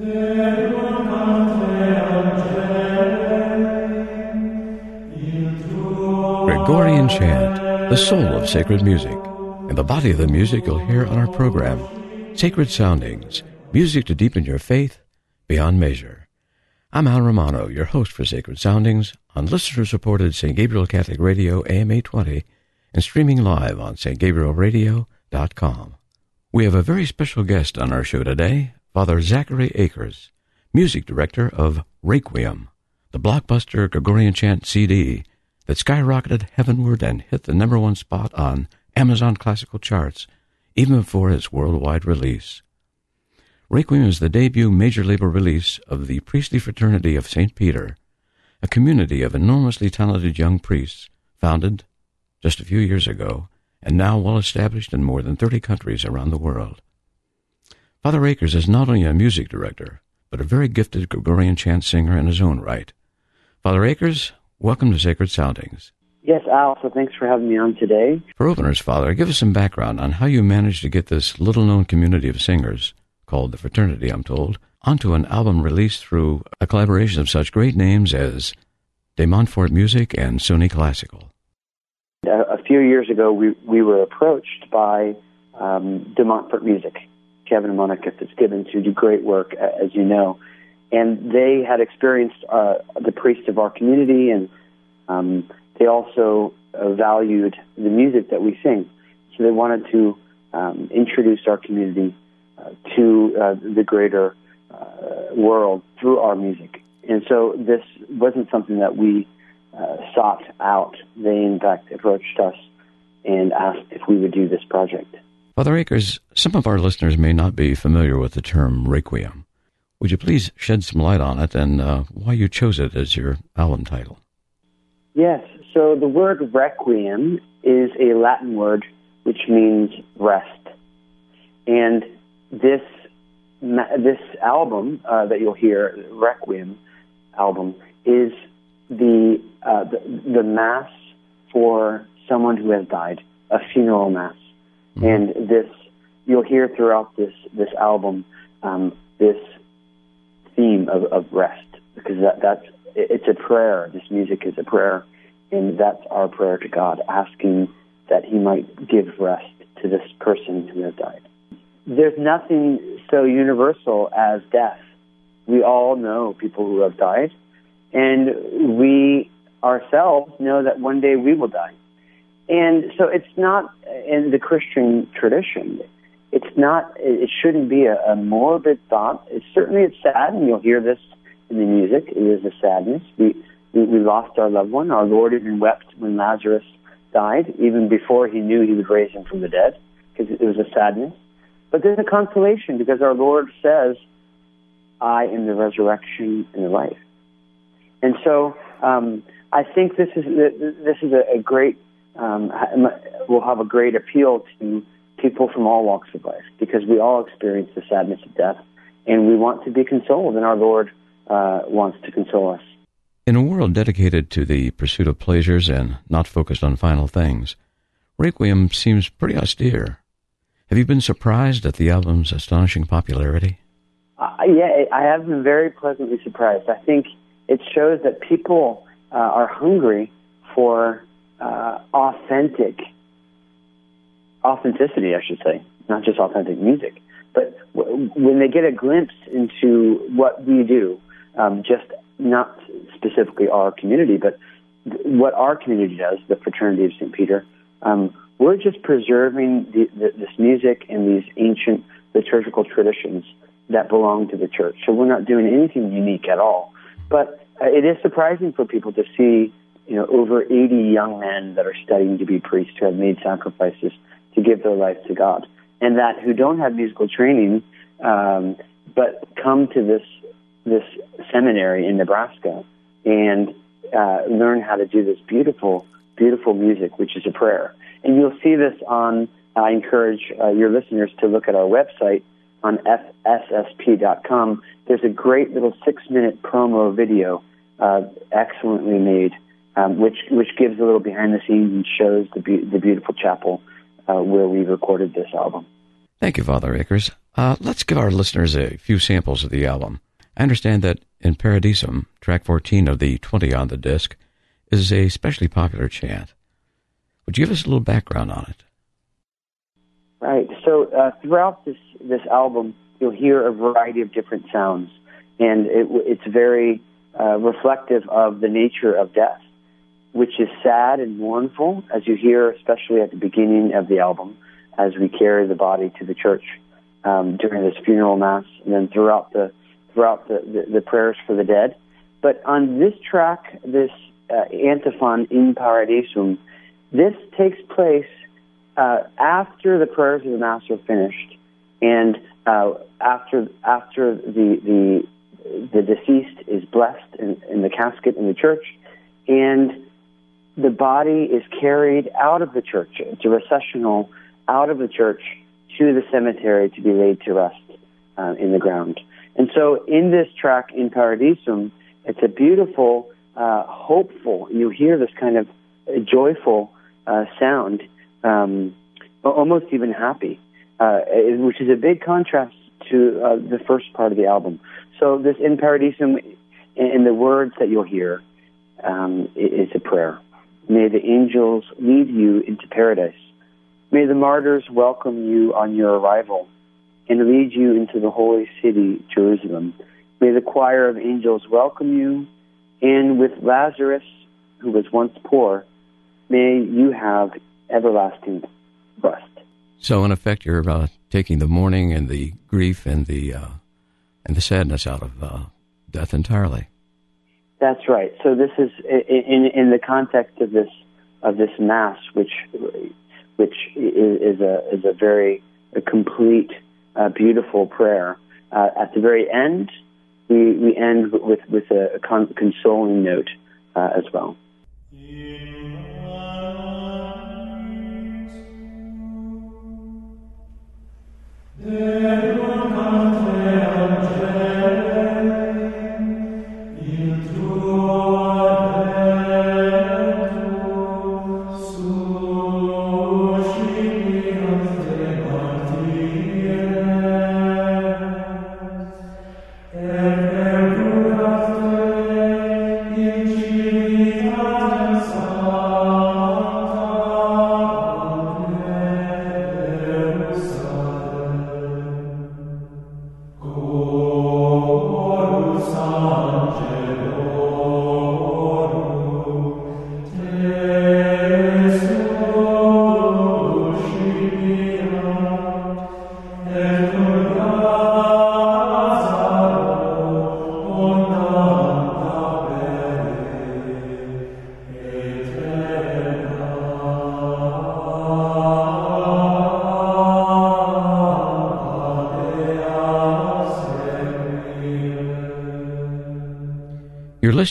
Gregorian chant, the soul of sacred music, and the body of the music you'll hear on our program, Sacred Soundings, music to deepen your faith beyond measure. I'm Al Romano, your host for Sacred Soundings on listener-supported St. Gabriel Catholic Radio AM 820 and streaming live on stgabrielradio.com. We have a very special guest on our show today, Father Zachary Akers, music director of Requiem, the blockbuster Gregorian chant CD that skyrocketed heavenward and hit the number one spot on Amazon classical charts even before its worldwide release. Requiem is the debut major label release of the Priestly Fraternity of St. Peter, a community of enormously talented young priests founded just a few years ago and now well established in more than 30 countries around the world. Father Akers is not only a music director, but a very gifted Gregorian chant singer in his own right. Father Akers, Welcome to Sacred Soundings. Yes, Al, so thanks for having me on today. For openers, Father, give us some background on how you managed to get this little known community of singers, called the Fraternity, I'm told, onto an album released through a collaboration of such great names as De Montfort Music and Sony Classical. A few years ago, we, we were approached by um, De Montfort Music, Kevin and Monica Fitzgibbon, who do great work, as you know and they had experienced uh, the priests of our community, and um, they also uh, valued the music that we sing. So they wanted to um, introduce our community uh, to uh, the greater uh, world through our music. And so this wasn't something that we uh, sought out. They, in fact, approached us and asked if we would do this project. Father Akers, some of our listeners may not be familiar with the term requiem. Would you please shed some light on it and uh, why you chose it as your album title? Yes. So the word requiem is a Latin word which means rest. And this this album uh, that you'll hear, Requiem album, is the, uh, the, the mass for someone who has died, a funeral mass. Mm-hmm. And this you'll hear throughout this this album um, this theme of, of rest because that, that's it's a prayer. This music is a prayer, and that's our prayer to God, asking that He might give rest to this person who has died. There's nothing so universal as death. We all know people who have died, and we ourselves know that one day we will die. And so it's not in the Christian tradition it's not it shouldn't be a, a morbid thought. It's certainly it's sad and you'll hear this in the music. It is a sadness. We we, we lost our loved one. Our lord even wept when lazarus died even before he knew he would raise him from the dead because it was a sadness. But there's a consolation because our lord says i am the resurrection and the life. And so um, i think this is this is a, a great um, will have a great appeal to people from all walks of life because we all experience the sadness of death and we want to be consoled, and our Lord uh, wants to console us. In a world dedicated to the pursuit of pleasures and not focused on final things, Requiem seems pretty austere. Have you been surprised at the album's astonishing popularity? Uh, yeah, I have been very pleasantly surprised. I think it shows that people uh, are hungry for uh, authentic authenticity, I should say, not just authentic music. But w- when they get a glimpse into what we do, um, just not specifically our community, but th- what our community does, the Fraternity of St. Peter, um, we're just preserving the, the, this music and these ancient liturgical traditions that belong to the church. So we're not doing anything unique at all. But uh, it is surprising for people to see, you know, over 80 young men that are studying to be priests who have made sacrifices to give their life to God, and that who don't have musical training, um, but come to this this seminary in Nebraska and uh, learn how to do this beautiful, beautiful music, which is a prayer. And you'll see this on. I encourage uh, your listeners to look at our website on fssp.com. There's a great little six-minute promo video, uh, excellently made, um, which which gives a little behind the scenes and shows the be- the beautiful chapel uh, where we recorded this album. Thank you, Father Akers. Uh, let's give our listeners a few samples of the album. I understand that in Paradisum, track 14 of the 20 on the disc, is a especially popular chant. Would you give us a little background on it? Right. So uh, throughout this this album, you'll hear a variety of different sounds, and it, it's very uh, reflective of the nature of death, which is sad and mournful, as you hear, especially at the beginning of the album, as we carry the body to the church um, during this funeral mass, and then throughout the throughout the, the, the prayers for the dead. But on this track, this uh, antiphon in Paradisum, this takes place uh, after the prayers of the Mass are finished, and uh, after after the the the deceased is blessed in, in the casket in the church, and the body is carried out of the church. It's a recessional out of the church to the cemetery to be laid to rest uh, in the ground. And so, in this track in Paradisum, it's a beautiful, uh, hopeful, you hear this kind of joyful uh, sound, um, almost even happy, uh, which is a big contrast to uh, the first part of the album. So this in Paradisum, in the words that you'll hear, um, is a prayer. May the angels lead you into paradise. May the martyrs welcome you on your arrival and lead you into the holy city, Jerusalem. May the choir of angels welcome you, and with Lazarus, who was once poor, may you have everlasting rest. So, in effect, you're uh, taking the mourning and the grief and the uh, and the sadness out of uh, death entirely. That's right. So, this is in in the context of this of this mass, which which is, a is a very a complete, uh, beautiful prayer. Uh, at the very end, we we end with with a, a con- consoling note uh, as well.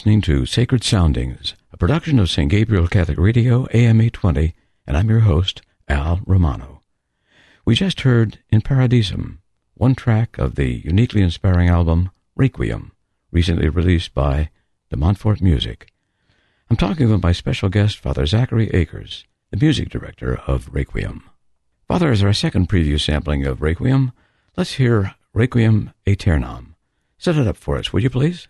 Listening to Sacred Soundings, a production of St. Gabriel Catholic Radio, AM 820, and I'm your host, Al Romano. We just heard In Paradisum, one track of the uniquely inspiring album Requiem, recently released by De Montfort Music. I'm talking with my special guest, Father Zachary Akers, the music director of Requiem. Father, as our second preview sampling of Requiem, let's hear Requiem Aeternam. Set it up for us, would you please?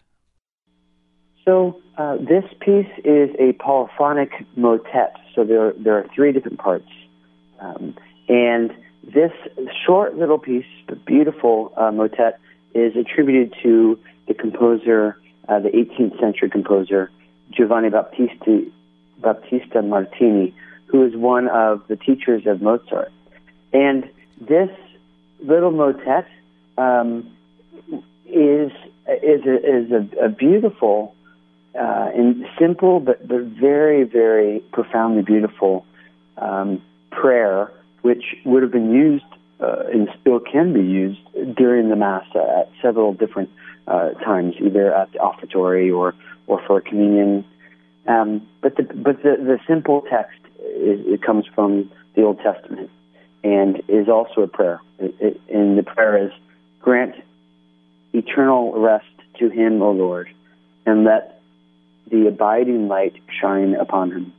So uh, this piece is a polyphonic motet. So there there are three different parts, um, and this short little piece, but beautiful uh, motet, is attributed to the composer, uh, the 18th century composer Giovanni Battista Battista Martini, who is one of the teachers of Mozart. And this little motet um, is is a, is a, a beautiful uh, in simple but, but very, very profoundly beautiful um, prayer, which would have been used uh, and still can be used during the Mass at several different uh, times, either at the offertory or, or for communion. Um, but the, but the, the simple text, is, it comes from the Old Testament and is also a prayer. It, it, and the prayer is, grant eternal rest to him, O Lord, and let the abiding light shine upon him.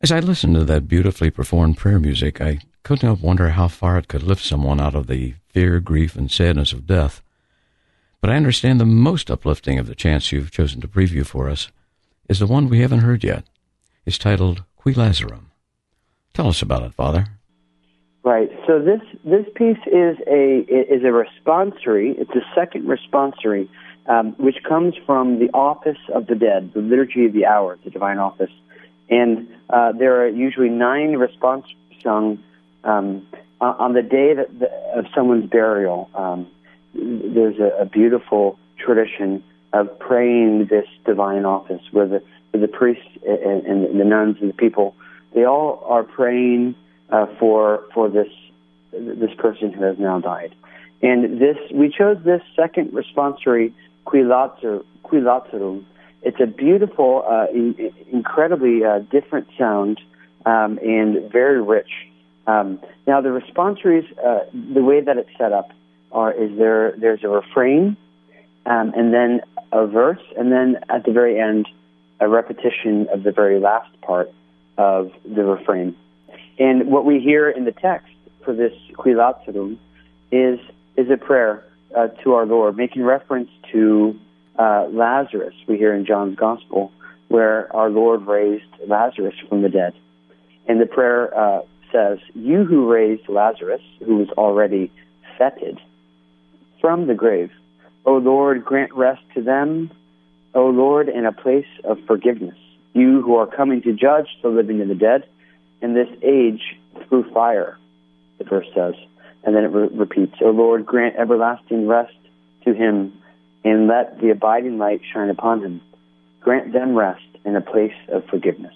As I listened to that beautifully performed prayer music, I couldn't help wonder how far it could lift someone out of the fear, grief, and sadness of death. But I understand the most uplifting of the chants you've chosen to preview for us is the one we haven't heard yet. It's titled Qui Lazarum. Tell us about it, Father. Right. So this this piece is a is a responsory. It's a second responsory, um, which comes from the office of the dead, the liturgy of the hour, the divine office, and uh, there are usually nine responses sung um, on the day that, the, of someone's burial. Um, there's a, a beautiful tradition of praying this divine office, where the where the priests and, and the nuns and the people they all are praying uh, for for this this person who has now died. And this we chose this second responsory Qui Lazarum. It's a beautiful, uh, in, incredibly uh, different sound um, and very rich. Um, now the responsories, uh, the way that it's set up, are is there there's a refrain, um, and then a verse, and then at the very end, a repetition of the very last part of the refrain. And what we hear in the text for this Qui Lazarum is, is a prayer uh, to our Lord, making reference to uh, Lazarus, we hear in John's Gospel, where our Lord raised Lazarus from the dead. And the prayer uh, says, You who raised Lazarus, who was already fetid from the grave, O Lord, grant rest to them, O Lord, in a place of forgiveness. You who are coming to judge the living and the dead, in this age through fire, the verse says. And then it re- repeats, O Lord, grant everlasting rest to him, and let the abiding light shine upon him. Grant them rest in a place of forgiveness.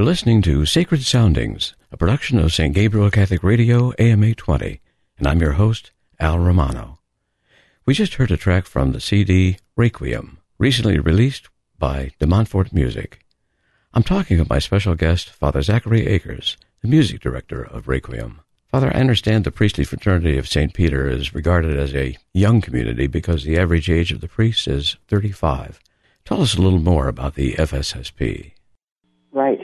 Listening to Sacred Soundings, a production of St. Gabriel Catholic Radio, AM 820, and I'm your host, Al Romano. We just heard a track from the CD Requiem, recently released by De Montfort Music. I'm talking with my special guest, Father Zachary Akers, the music director of Requiem. Father, I understand the priestly fraternity of St. Peter is regarded as a young community because the average age of the priests is 35. Tell us a little more about the FSSP. Right.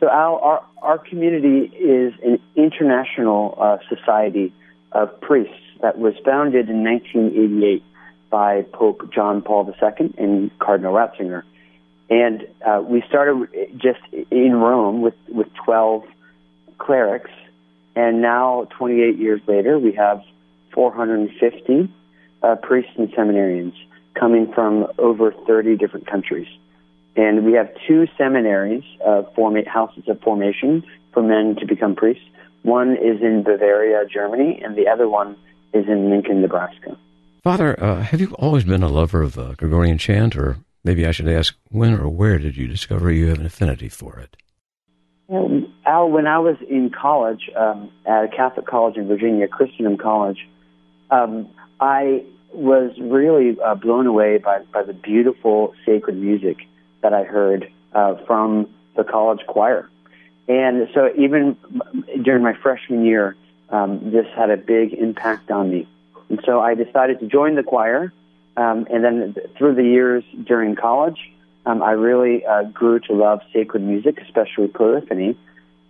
So our, our, our community is an international uh, society of priests that was founded in 1988 by Pope John Paul II and Cardinal Ratzinger. And uh, we started just in Rome with, with 12 clerics, and now 28 years later, we have 450 uh, priests and seminarians coming from over 30 different countries. And we have two seminaries, uh, forma- houses of formation for men to become priests. One is in Bavaria, Germany, and the other one is in Lincoln, Nebraska. Father, uh, have you always been a lover of uh, Gregorian chant, or maybe I should ask, when or where did you discover you have an affinity for it? Um, Al, when I was in college um, at a Catholic college in Virginia, Christendom College, um, I was really uh, blown away by, by the beautiful sacred music that I heard uh, from the college choir. And so even during my freshman year, um, this had a big impact on me. And so I decided to join the choir. Um, and then through the years during college, um, I really uh, grew to love sacred music, especially polyphony.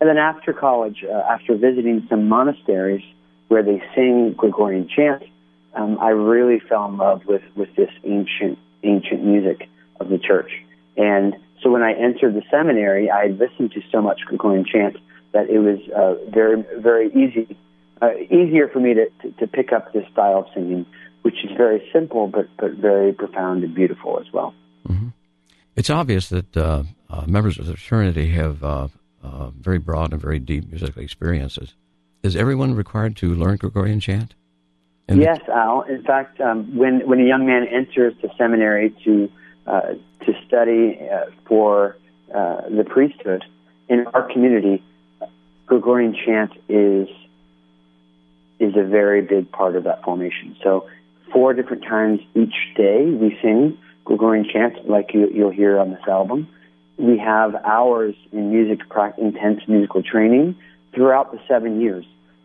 And then after college, uh, after visiting some monasteries where they sing Gregorian chant, um, I really fell in love with, with this ancient ancient music of the church. And so when I entered the seminary, I had listened to so much Gregorian chant that it was uh, very very easy uh, easier for me to, to, to pick up this style of singing, which is very simple but but very profound and beautiful as well. Mm-hmm. It's obvious that uh, uh, members of the fraternity have uh, uh, very broad and very deep musical experiences. Is everyone required to learn Gregorian chant? And yes, Al. In fact, um, when when a young man enters the seminary to uh, to study uh, for uh, the priesthood in our community, Gregorian chant is is a very big part of that formation. So, four different times each day we sing Gregorian chant, like you, you'll hear on this album. We have hours in music, intense musical training throughout the seven years.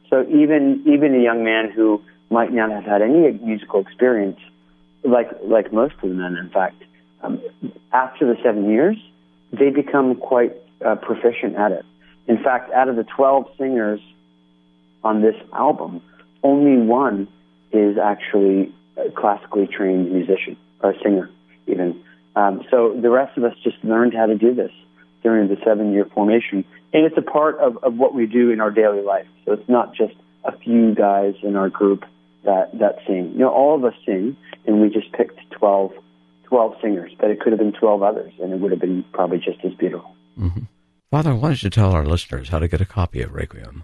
So even even a young man who might not have had any musical experience, like like most of the men, in fact, um, after the seven years, they become quite uh, proficient at it. In fact, out of the 12 singers on this album, only one is actually a classically trained musician or singer, even. Um, so the rest of us just learned how to do this during the seven year formation. And it's a part of, of what we do in our daily life. So it's not just a few guys in our group that, that sing. You know, all of us sing, and we just picked 12, 12 singers, but it could have been 12 others, and it would have been probably just as beautiful. Mm-hmm. Father, why don't you tell our listeners how to get a copy of Requiem?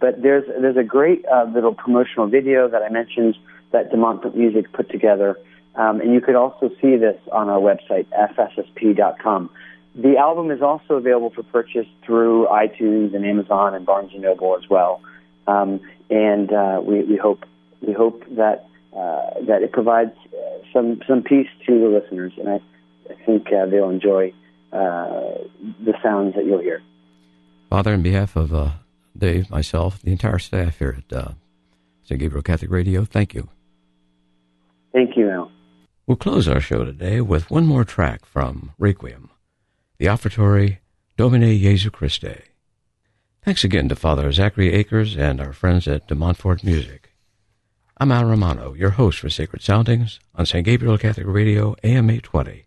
But there's, there's a great uh, little promotional video that I mentioned that De Montfort Music put together, um, and you could also see this on our website, fssp.com. The album is also available for purchase through iTunes and Amazon and Barnes & Noble as well. Um, and uh, we, we hope we hope that uh, that it provides uh, some some peace to the listeners, and I, I think uh, they'll enjoy uh, the sounds that you'll hear. Father, on behalf of uh, Dave, myself, the entire staff here at uh, St. Gabriel Catholic Radio, thank you. Thank you, Al. We'll close our show today with one more track from Requiem, the offertory Domine Jesu Christe. Thanks again to Father Zachary Akers and our friends at De Montfort Music. I'm Al Romano, your host for Sacred Soundings on St. Gabriel Catholic Radio, AM 820.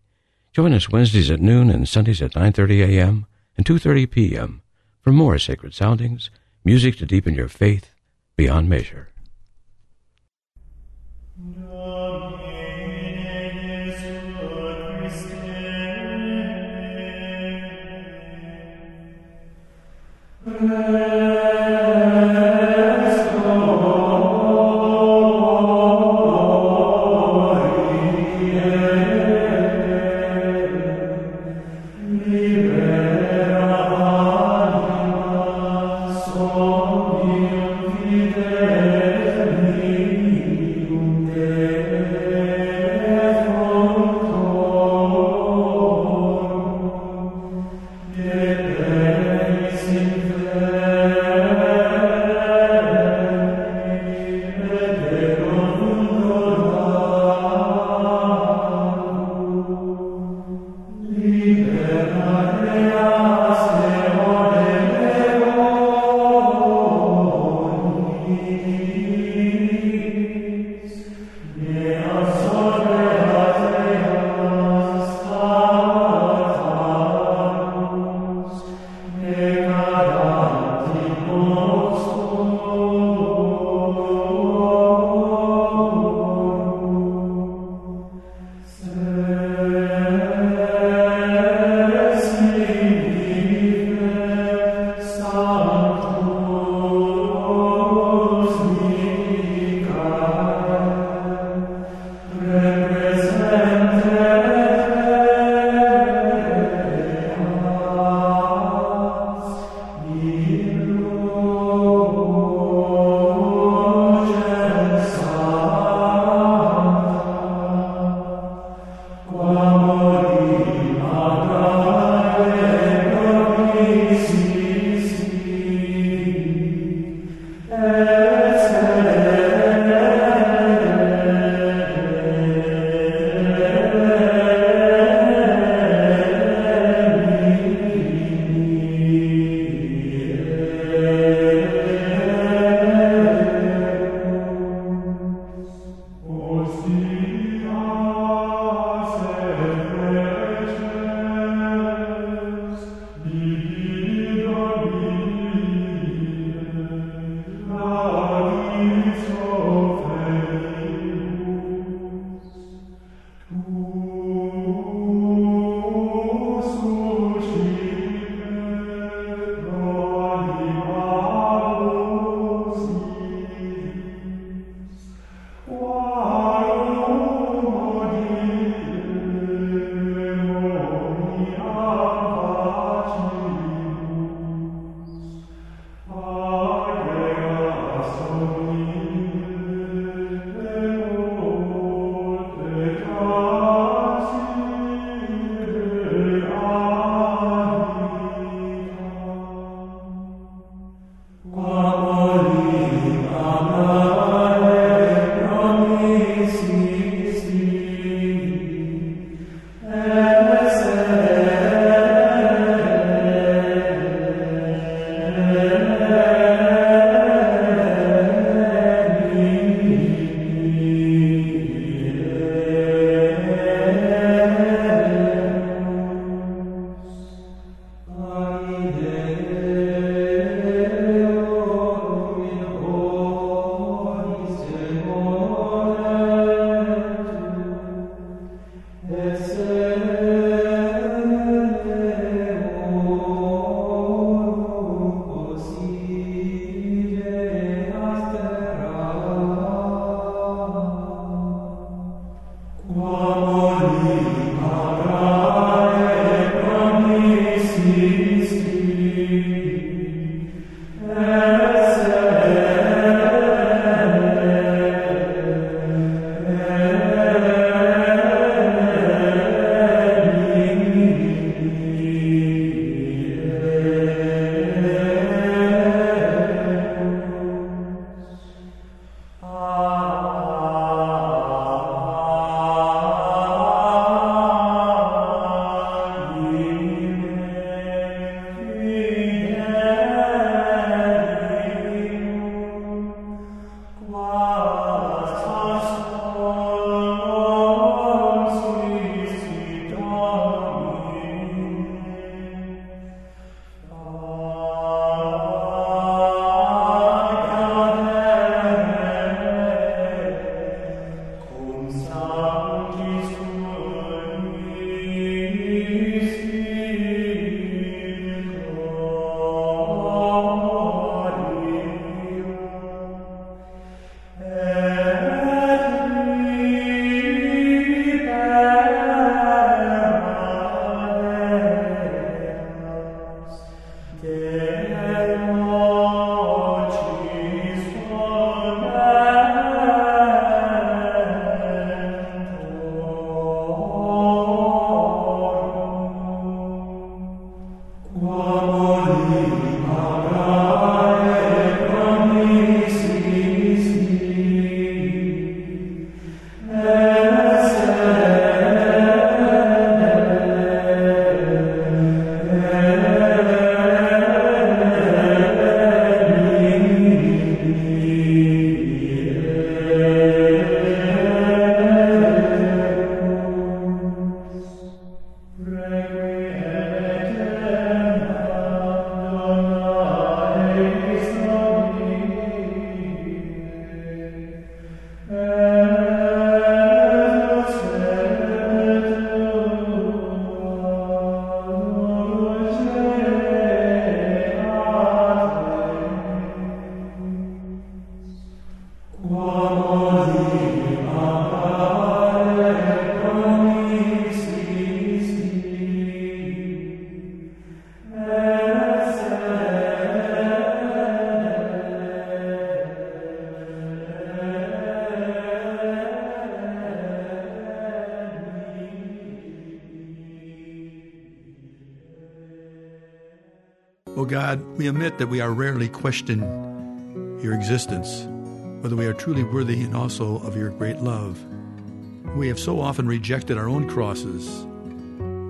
Join us Wednesdays at noon and Sundays at 9.30 a.m. and 2.30 p.m. for more Sacred Soundings, music to deepen your faith beyond measure. Amen. We admit that we are rarely questioned your existence, whether we are truly worthy and also of your great love. We have so often rejected our own crosses.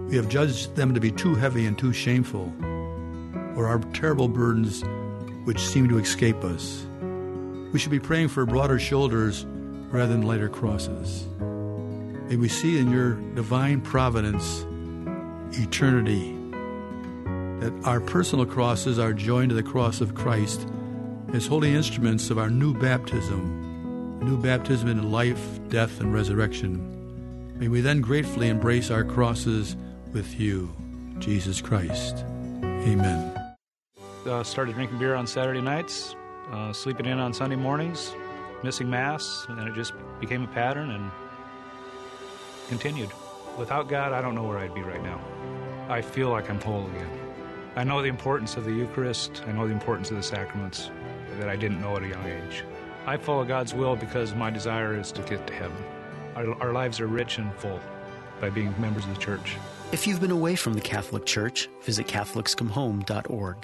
We have judged them to be too heavy and too shameful, or our terrible burdens which seem to escape us. We should be praying for broader shoulders rather than lighter crosses. May we see in your divine providence eternity that our personal crosses are joined to the cross of Christ as holy instruments of our new baptism, new baptism in life, death, and resurrection. May we then gratefully embrace our crosses with you, Jesus Christ. Amen. Uh, started drinking beer on Saturday nights, uh, sleeping in on Sunday mornings, missing Mass, and it just became a pattern and continued. Without God, I don't know where I'd be right now. I feel like I'm whole again. I know the importance of the Eucharist. I know the importance of the sacraments that I didn't know at a young age. I follow God's will because my desire is to get to heaven. Our, our lives are rich and full by being members of the church. If you've been away from the Catholic Church, visit CatholicsComeHome.org.